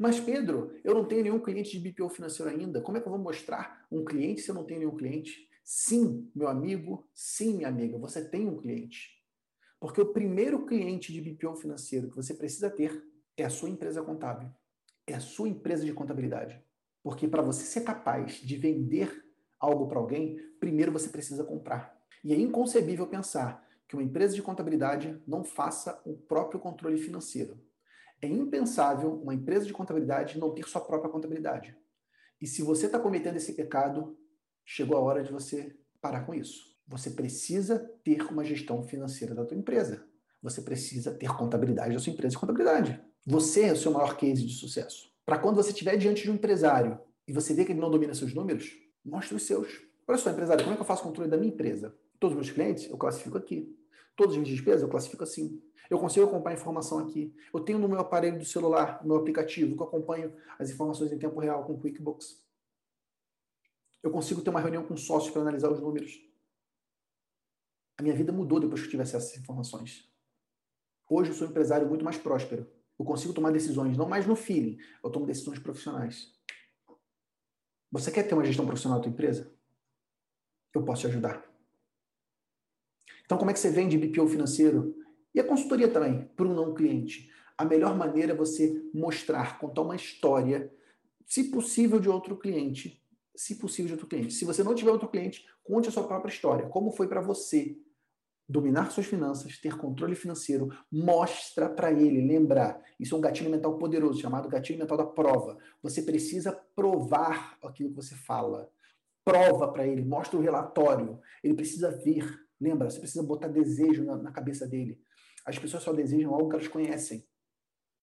Mas, Pedro, eu não tenho nenhum cliente de BPO financeiro ainda. Como é que eu vou mostrar um cliente se eu não tenho nenhum cliente? Sim, meu amigo, sim, minha amiga, você tem um cliente. Porque o primeiro cliente de BPO financeiro que você precisa ter é a sua empresa contábil, é a sua empresa de contabilidade. Porque para você ser capaz de vender algo para alguém, primeiro você precisa comprar. E é inconcebível pensar que uma empresa de contabilidade não faça o próprio controle financeiro. É impensável uma empresa de contabilidade não ter sua própria contabilidade. E se você está cometendo esse pecado, chegou a hora de você parar com isso. Você precisa ter uma gestão financeira da tua empresa. Você precisa ter contabilidade da sua empresa de contabilidade. Você é o seu maior case de sucesso. Para quando você estiver diante de um empresário e você vê que ele não domina seus números, mostre os seus. Olha só, empresário, como é que eu faço controle da minha empresa? Todos os meus clientes eu classifico aqui. Todas as minhas despesas eu classifico assim. Eu consigo acompanhar informação aqui. Eu tenho no meu aparelho do celular, no meu aplicativo, que eu acompanho as informações em tempo real com QuickBooks. Eu consigo ter uma reunião com sócios para analisar os números. A minha vida mudou depois que eu tive acesso a essas informações. Hoje eu sou um empresário muito mais próspero. Eu consigo tomar decisões não mais no feeling, eu tomo decisões profissionais. Você quer ter uma gestão profissional da tua empresa? Eu posso te ajudar. Então, como é que você vende BPO financeiro? E a consultoria também, para um não cliente. A melhor maneira é você mostrar, contar uma história, se possível, de outro cliente. Se possível, de outro cliente. Se você não tiver outro cliente, conte a sua própria história. Como foi para você dominar suas finanças, ter controle financeiro, mostra para ele, lembrar. Isso é um gatilho mental poderoso, chamado gatilho mental da prova. Você precisa provar aquilo que você fala. Prova para ele, mostra o relatório. Ele precisa ver. Lembra, você precisa botar desejo na, na cabeça dele. As pessoas só desejam algo que elas conhecem.